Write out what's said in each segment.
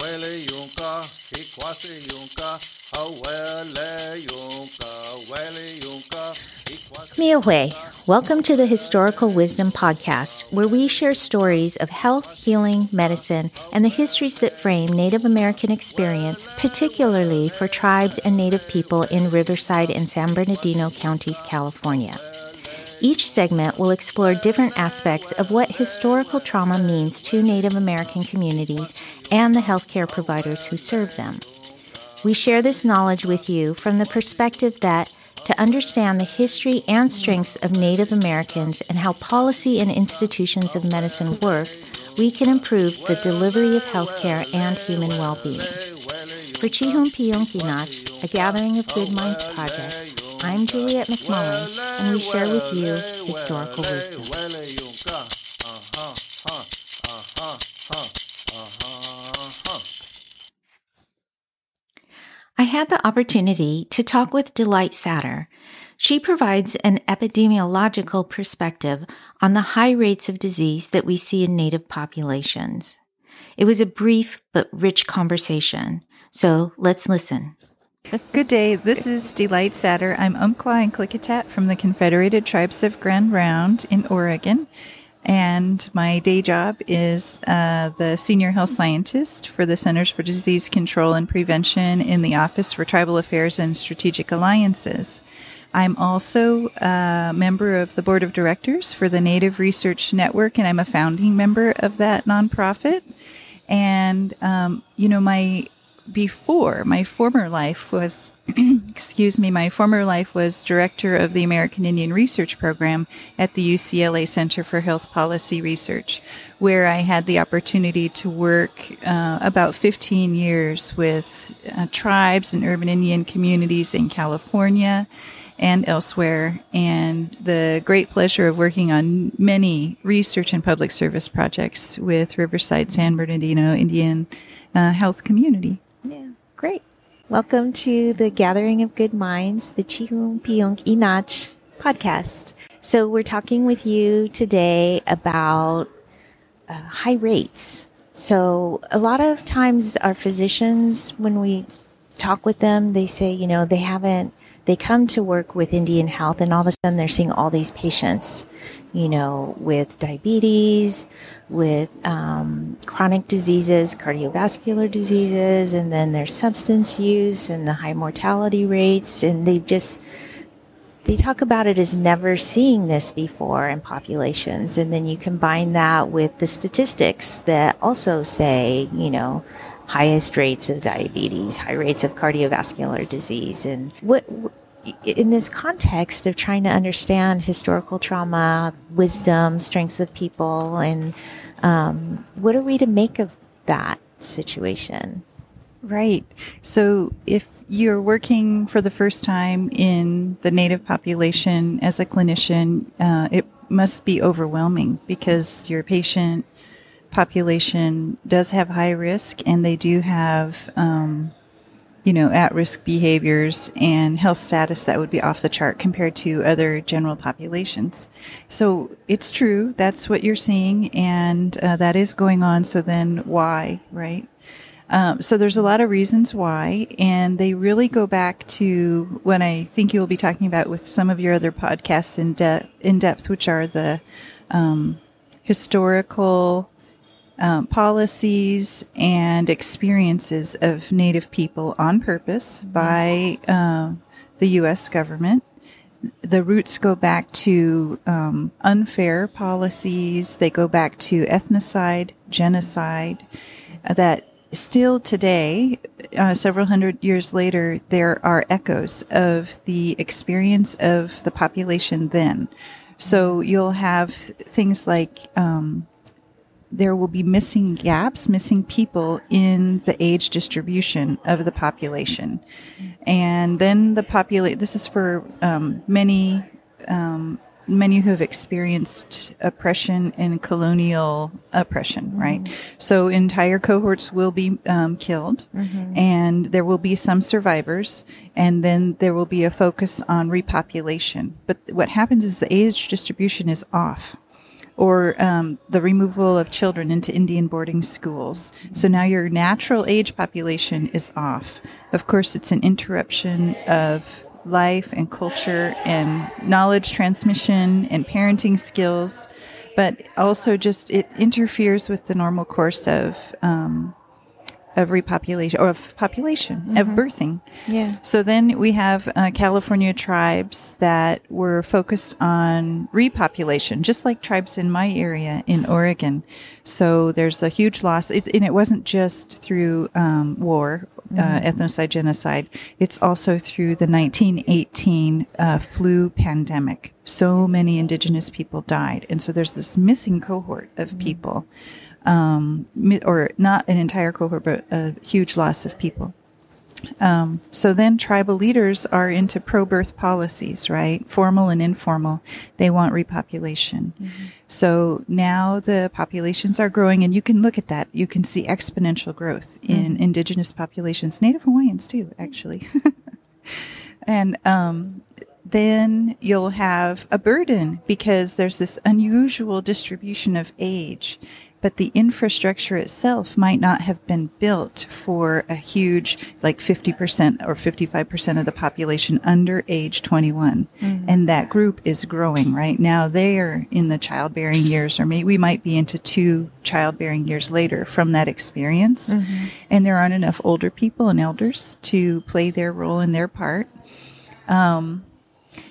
wele yunka, hikwase yunka, awele yunka, wele yunka, hikwase. Miahui, welcome to the Historical Wisdom Podcast, where we share stories of health, healing, medicine, and the histories that frame Native American experience, particularly for tribes and Native people in Riverside and San Bernardino counties, California. Each segment will explore different aspects of what historical trauma means to Native American communities and the healthcare providers who serve them. We share this knowledge with you from the perspective that to understand the history and strengths of Native Americans and how policy and institutions of medicine work, we can improve the delivery of healthcare and human well being. For Chihun Piyonkinach, a Gathering of Good Minds project, I'm Juliet McMullin, and we share with you historical wisdom. I had the opportunity to talk with Delight Satter. She provides an epidemiological perspective on the high rates of disease that we see in Native populations. It was a brief but rich conversation, so let's listen. Good day. This is Delight Satter. I'm Umpqua and Klickitat from the Confederated Tribes of Grand Ronde in Oregon. And my day job is uh, the senior health scientist for the Centers for Disease Control and Prevention in the Office for Tribal Affairs and Strategic Alliances. I'm also a member of the board of directors for the Native Research Network, and I'm a founding member of that nonprofit. And, um, you know, my before my former life was excuse me my former life was director of the american indian research program at the ucla center for health policy research where i had the opportunity to work uh, about 15 years with uh, tribes and urban indian communities in california and elsewhere, and the great pleasure of working on many research and public service projects with Riverside San Bernardino Indian uh, Health Community. Welcome to the Gathering of Good Minds, the Chihun Piyong Inach podcast. So we're talking with you today about uh, high rates. So a lot of times our physicians, when we talk with them, they say, you know, they haven't, they come to work with Indian Health and all of a sudden they're seeing all these patients, you know, with diabetes, with um, chronic diseases, cardiovascular diseases, and then their substance use and the high mortality rates. And they've just, they talk about it as never seeing this before in populations. And then you combine that with the statistics that also say, you know, highest rates of diabetes, high rates of cardiovascular disease. And what, in this context of trying to understand historical trauma, wisdom, strengths of people, and um, what are we to make of that situation? Right. So if you're working for the first time in the native population as a clinician, uh, it must be overwhelming because your patient population does have high risk and they do have, um, you know, at risk behaviors and health status that would be off the chart compared to other general populations. So it's true. That's what you're seeing and uh, that is going on. So then why, right? Um, so there's a lot of reasons why, and they really go back to what I think you will be talking about with some of your other podcasts in, de- in depth, which are the um, historical um, policies and experiences of Native people on purpose by uh, the U.S. government. The roots go back to um, unfair policies. They go back to ethnocide, genocide. uh, That still today, uh, several hundred years later, there are echoes of the experience of the population then. So you'll have things like um, there will be missing gaps, missing people in the age distribution of the population. And then the population, this is for um, many, um, many who have experienced oppression and colonial oppression, right? So entire cohorts will be um, killed and there will be some survivors and then there will be a focus on repopulation. But what happens is the age distribution is off or um, the removal of children into Indian boarding schools. So now your natural age population is off. Of course, it's an interruption of life and culture and knowledge transmission and parenting skills, but also just it interferes with the normal course of um, of repopulation or of population of birthing. Yeah. So then we have uh, California tribes that were focused on repopulation, just like tribes in my area in Oregon. So there's a huge loss, it's, and it wasn't just through um, war, uh, ethnocide, genocide. It's also through the 1918 uh, flu pandemic. So many indigenous people died, and so there's this missing cohort of people um, or not an entire cohort, but a huge loss of people. Um, so then tribal leaders are into pro-birth policies, right? Formal and informal. They want repopulation. So now the populations are growing and you can look at that. You can see exponential growth in indigenous populations, Native Hawaiians too, actually. and, um, then you'll have a burden because there's this unusual distribution of age but the infrastructure itself might not have been built for a huge like 50% or 55% of the population under age 21 and that group is growing right? Now they are in the childbearing years or maybe we might be into two childbearing years later from that experience. And there aren't enough older people and elders to play their role in their part. Um,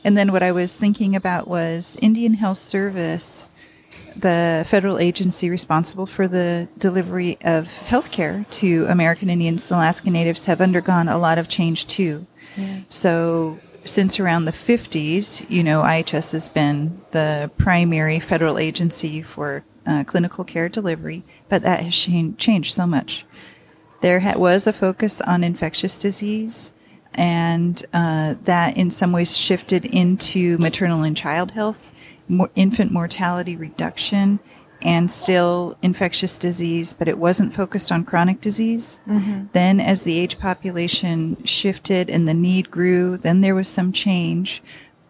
and then what I was thinking about was Indian Health Service, the federal agency responsible for the delivery of healthcare to American Indians and Alaska Natives, have undergone a lot of change too. So since around the 50s, you know, IHS has been the primary federal agency for uh, clinical care delivery, but that has chan- changed so much. There ha- was a focus on infectious disease, and uh, that in some ways shifted into maternal and child health, mo- infant mortality reduction, and still infectious disease, but it wasn't focused on chronic disease. Then, as the age population shifted and the need grew, then there was some change.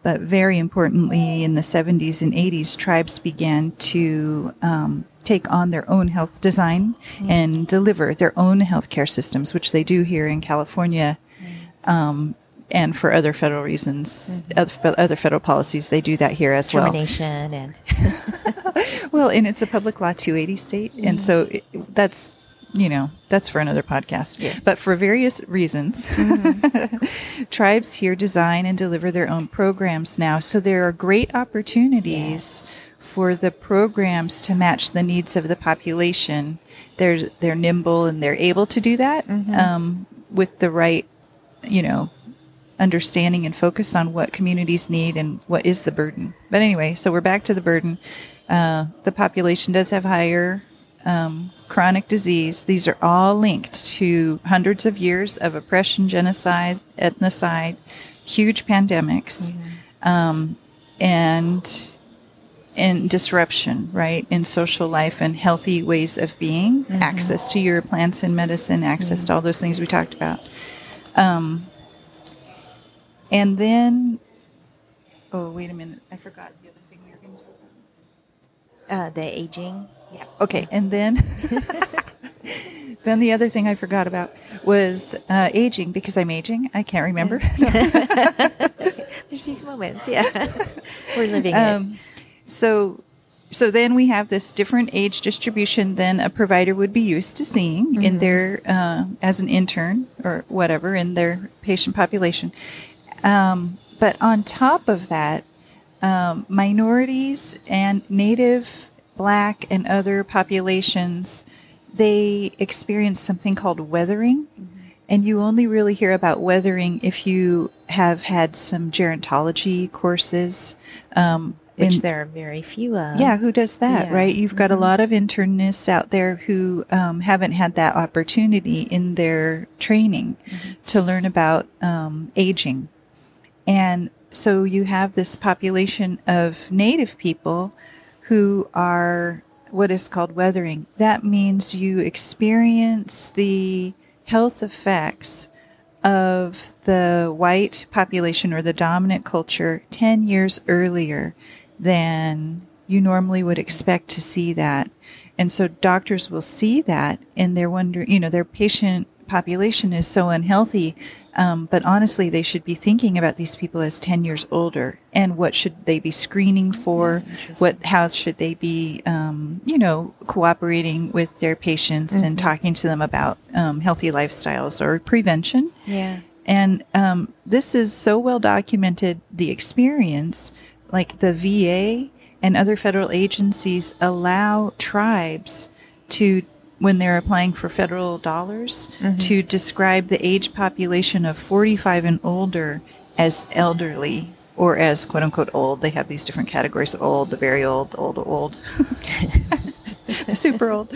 But very importantly, in the 70s and 80s, tribes began to um, take on their own health design and deliver their own healthcare systems, which they do here in California. Um, and for other federal reasons, mm-hmm. other, fe- other federal policies, they do that here as well. Termination and Well, and it's a public law 280 state, and so mm-hmm. it, that's you know that's for another podcast. But for various reasons, mm-hmm. tribes here design and deliver their own programs now. So there are great opportunities for the programs to match the needs of the population. They're they're nimble and they're able to do that um, with the right, you know, understanding and focus on what communities need and what is the burden. But anyway, so we're back to the burden. Uh, the population does have higher um, chronic disease. These are all linked to hundreds of years of oppression, genocide, ethnocide, huge pandemics, um, and and disruption, right, in social life and healthy ways of being, access to your plants and medicine, access to all those things we talked about. Um, and then, oh, wait a minute. I forgot the other thing we were going to talk about. uh, the aging. Yeah. Okay. And then, then the other thing I forgot about was uh, aging because I'm aging. I can't remember. There's these moments. Yeah. We're living it. um, so, so then we have this different age distribution than a provider would be used to seeing in their uh, as an intern or whatever in their patient population. Um, but on top of that, um, minorities and native, black, and other populations they experience something called weathering. And you only really hear about weathering if you have had some gerontology courses. Um, which in- there are very few of. yeah, who does that, Yeah. right? You've got a lot of internists out there who um, haven't had that opportunity in their training to learn about um, aging. And so you have this population of native people who are what is called weathering. That means you experience the health effects of the white population or the dominant culture 10 years earlier than you normally would expect to see that. And so doctors will see that and they're wondering, you know, their patient population is so unhealthy. Um, but honestly, they should be thinking about these people as 10 years older and what should they be screening for? What, how should they be, um, you know, cooperating with their patients and talking to them about um, healthy lifestyles or prevention? Yeah. And um, this is so well documented, the experience, like the VA and other federal agencies allow tribes to, when they're applying for federal dollars, to describe the age population of 45 and older as elderly or as quote unquote old. They have these different categories of old, the very old, the old, old, the super old.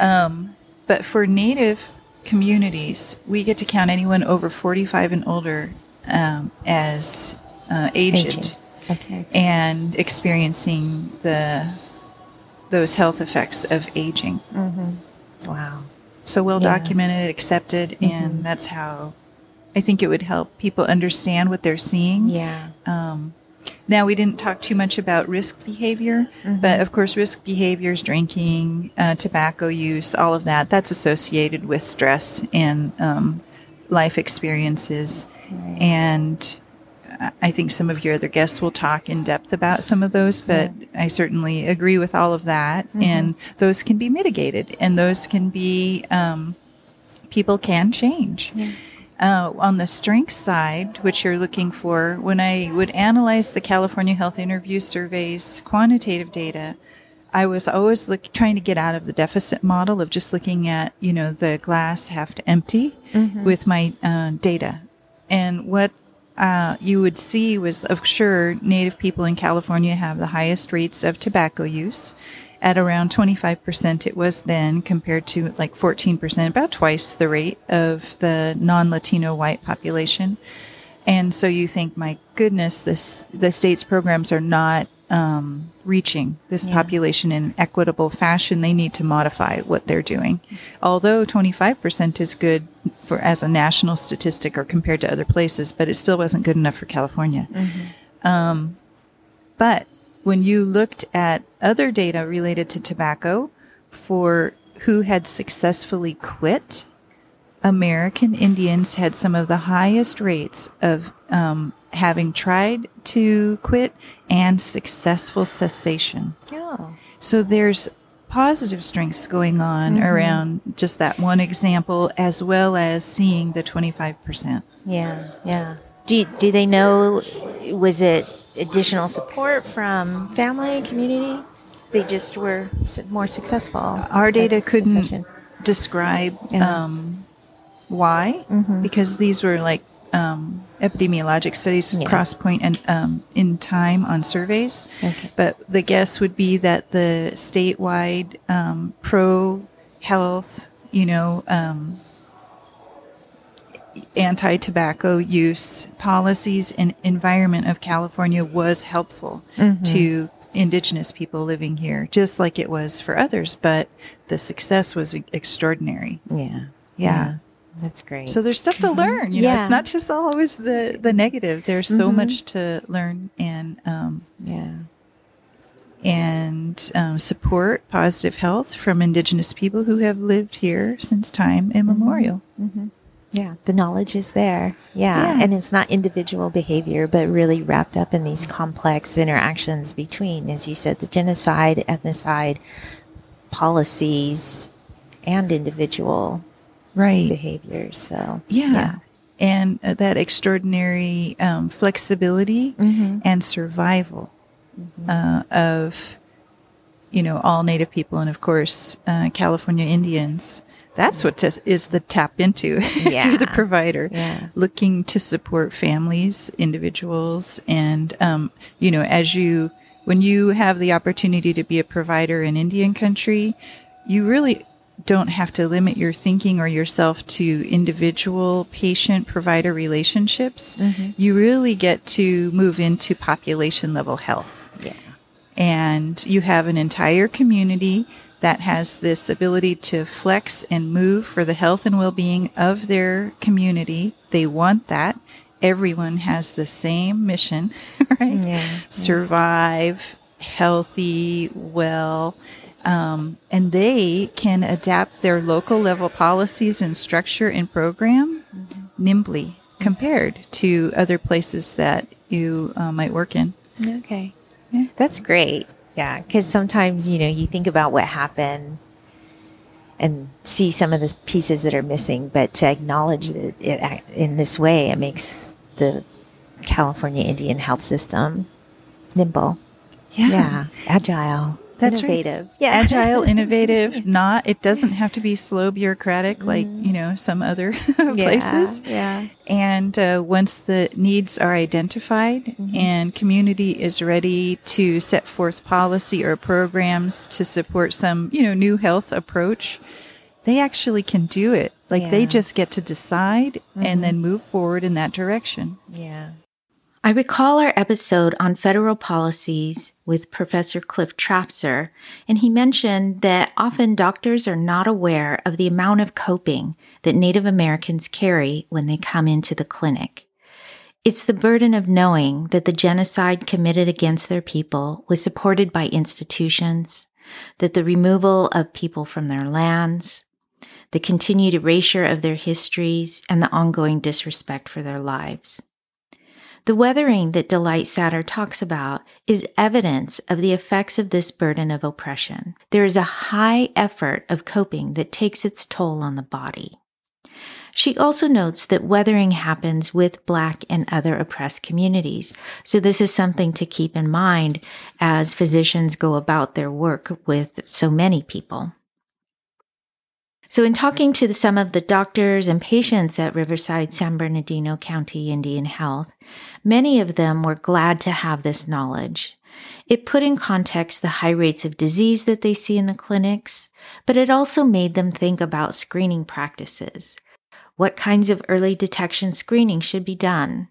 Um, but for Native communities, we get to count anyone over 45 and older um, as uh, aged, Aging. Okay. and experiencing the those health effects of aging. Wow. So well Yeah. documented, accepted, and that's how I think it would help people understand what they're seeing. Yeah. Um, now, we didn't talk too much about risk behavior, but of course, risk behaviors, drinking, uh, tobacco use, all of that, that's associated with stress and um, life experiences. And I- think some of your other guests will talk in depth about some of those, but I certainly agree with all of that. And those can be mitigated, and those can be, um, people can change. Uh, on the strength side, which you're looking for, when I would analyze the California Health Interview Survey's quantitative data, I was always look, trying to get out of the deficit model of just looking at, you know, the glass half empty with my uh, data. And what uh, you would see was, of sure, Native people in California have the highest rates of tobacco use. At around 25% it was then compared to like 14%, about twice the rate of the non-Latino white population. And so you think, my goodness, this, the state's programs are not um, reaching this population in equitable fashion. They need to modify what they're doing. Although 25% is good for as a national statistic or compared to other places, but it still wasn't good enough for California. Um, but when you looked at other data related to tobacco for who had successfully quit, American Indians had some of the highest rates of um, having tried to quit and successful cessation. Oh. So there's positive strengths going on around just that one example, as well as seeing the 25%. Yeah. Yeah. Do do they know? Was it additional support from family, community? They just were more successful. Our data couldn't cessation. describe Yeah. um, why, Mm-hmm. because these were like um, epidemiologic studies, Yeah. cross point and um, in time on surveys. Okay. But the guess would be that the statewide um, pro health, you know, um, anti tobacco use policies and environment of California was helpful Mm-hmm. to indigenous people living here, just like it was for others. But the success was extraordinary. Yeah. Yeah. That's great. So there's stuff to learn. You know, it's not just always the the negative. There's so much to learn and um, yeah. and um, support positive health from Indigenous people who have lived here since time immemorial. Yeah, the knowledge is there. Yeah. Yeah. And it's not individual behavior, but really wrapped up in these complex interactions between, as you said, the genocide, ethnocide, policies, and individual Right. behaviors. So, Yeah. And uh, that extraordinary um, flexibility and survival uh, of, you know, all Native people and, of course, uh, California Indians. That's what is the tap into Yeah. you're the provider. Yeah. Looking to support families, individuals, and, um, you know, as you, when you have the opportunity to be a provider in Indian country, you really don't have to limit your thinking or yourself to individual patient provider relationships. Mm-hmm. You really get to move into population level health. yeah. And you have an entire community that has this ability to flex and move for the health and well being of their community. They want that. Everyone has the same mission, right? Yeah. Survive, healthy, well, um, and they can adapt their local level policies and structure and program nimbly compared to other places that you uh, might work in. Okay. Yeah. That's great. Yeah. Because sometimes, you know, you think about what happened and see some of the pieces that are missing, but to acknowledge that it in this way, it makes the California Indian health system nimble. Yeah. Agile. That's right. innovative. Yeah. Agile, innovative, not, it doesn't have to be slow bureaucratic like, mm. you know, some other places. Yeah. yeah. And uh, once the needs are identified mm-hmm. and community is ready to set forth policy or programs to support some, you know, new health approach, they actually can do it. Like they just get to decide and then mm-hmm. move forward in that direction. Yeah. I recall our episode on federal policies with Professor Cliff Trafzer, and he mentioned that often doctors are not aware of the amount of coping that Native Americans carry when they come into the clinic. It's the burden of knowing that the genocide committed against their people was supported by institutions, that the removal of people from their lands, the continued erasure of their histories, and the ongoing disrespect for their lives. The weathering that Delight Satter talks about is evidence of the effects of this burden of oppression. There is a high effort of coping that takes its toll on the body. She also notes that weathering happens with Black and other oppressed communities. So this is something to keep in mind as physicians go about their work with so many people. So, in talking to the, some of the doctors and patients at Riverside San Bernardino County Indian Health, many of them were glad to have this knowledge. It put in context the high rates of disease that they see in the clinics, but it also made them think about screening practices. What kinds of early detection screening should be done?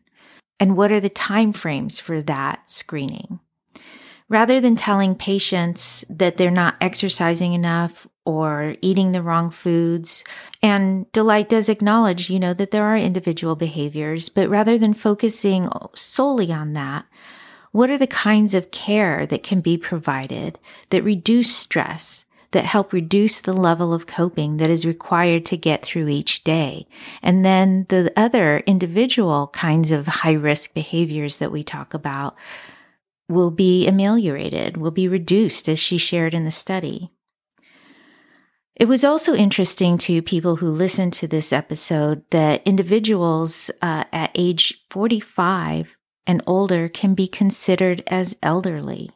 And what are the time frames for that screening? Rather than telling patients that they're not exercising enough or eating the wrong foods, and Delight does acknowledge, you know, that there are individual behaviors, but rather than focusing solely on that, what are the kinds of care that can be provided that reduce stress, that help reduce the level of coping that is required to get through each day? And then the other individual kinds of high risk behaviors that we talk about will be ameliorated, will be reduced, as she shared in the study. It was also interesting to people who listened to this episode that individuals uh, at age 45 and older can be considered as elderly.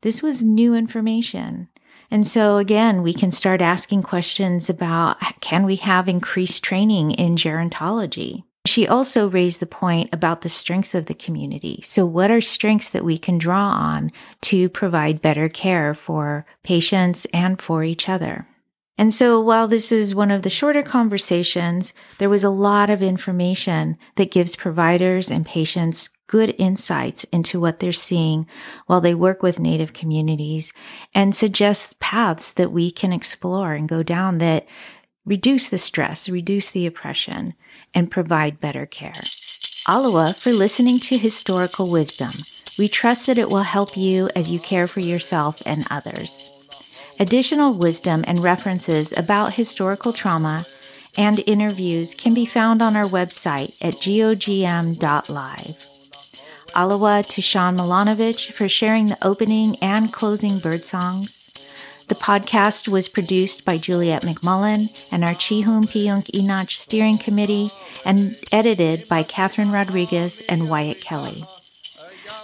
This was new information. And so, again, we can start asking questions about can we have increased training in gerontology? She also raised the point about the strengths of the community. So, what are strengths that we can draw on to provide better care for patients and for each other? And so, while this is one of the shorter conversations, there was a lot of information that gives providers and patients good insights into what they're seeing while they work with Native communities and suggests paths that we can explore and go down that reduce the stress, reduce the oppression, and provide better care. Alawa for listening to historical wisdom. We trust that it will help you as you care for yourself and others. Additional wisdom and references about historical trauma and interviews can be found on our website at gogm.live. Alawa to Sean Milanovich for sharing the opening and closing bird songs. The podcast was produced by Juliet McMullin and our Chihum Piyunk Enoch Steering Committee and edited by Catherine Rodriguez and Wyatt Kelly.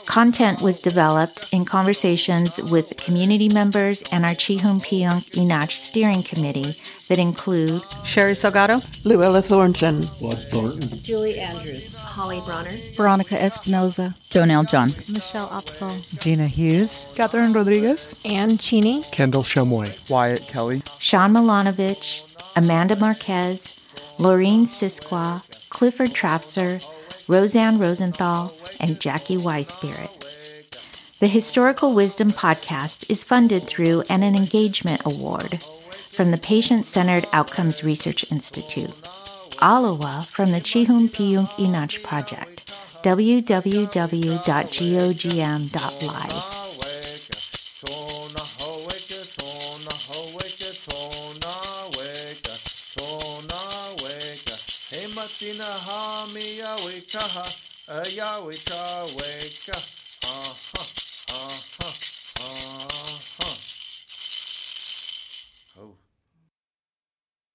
Content was developed in conversations with community members and our Chihum Piyunk Enoch Steering Committee that include Sherry Salgado, Luella Thornton, Bud Thornton, Julie Andrews, Holly Bronner, Veronica Espinoza, Jonelle John, Michelle Upsall, Gina Hughes, Catherine Rodriguez, Ann Cheney, Kendall Shumway, Wyatt Kelly, Sean Milanovich, Amanda Marquez, Laureen Siskwa, Clifford Trafzer, Roseanne Rosenthal, and Jackie Spirit. The Historical Wisdom Podcast is funded through an, an engagement award from the Patient Centered Outcomes Research Institute. Alawa from the Chihum Piyunk Inach Project. www.gogm.live. Ina ha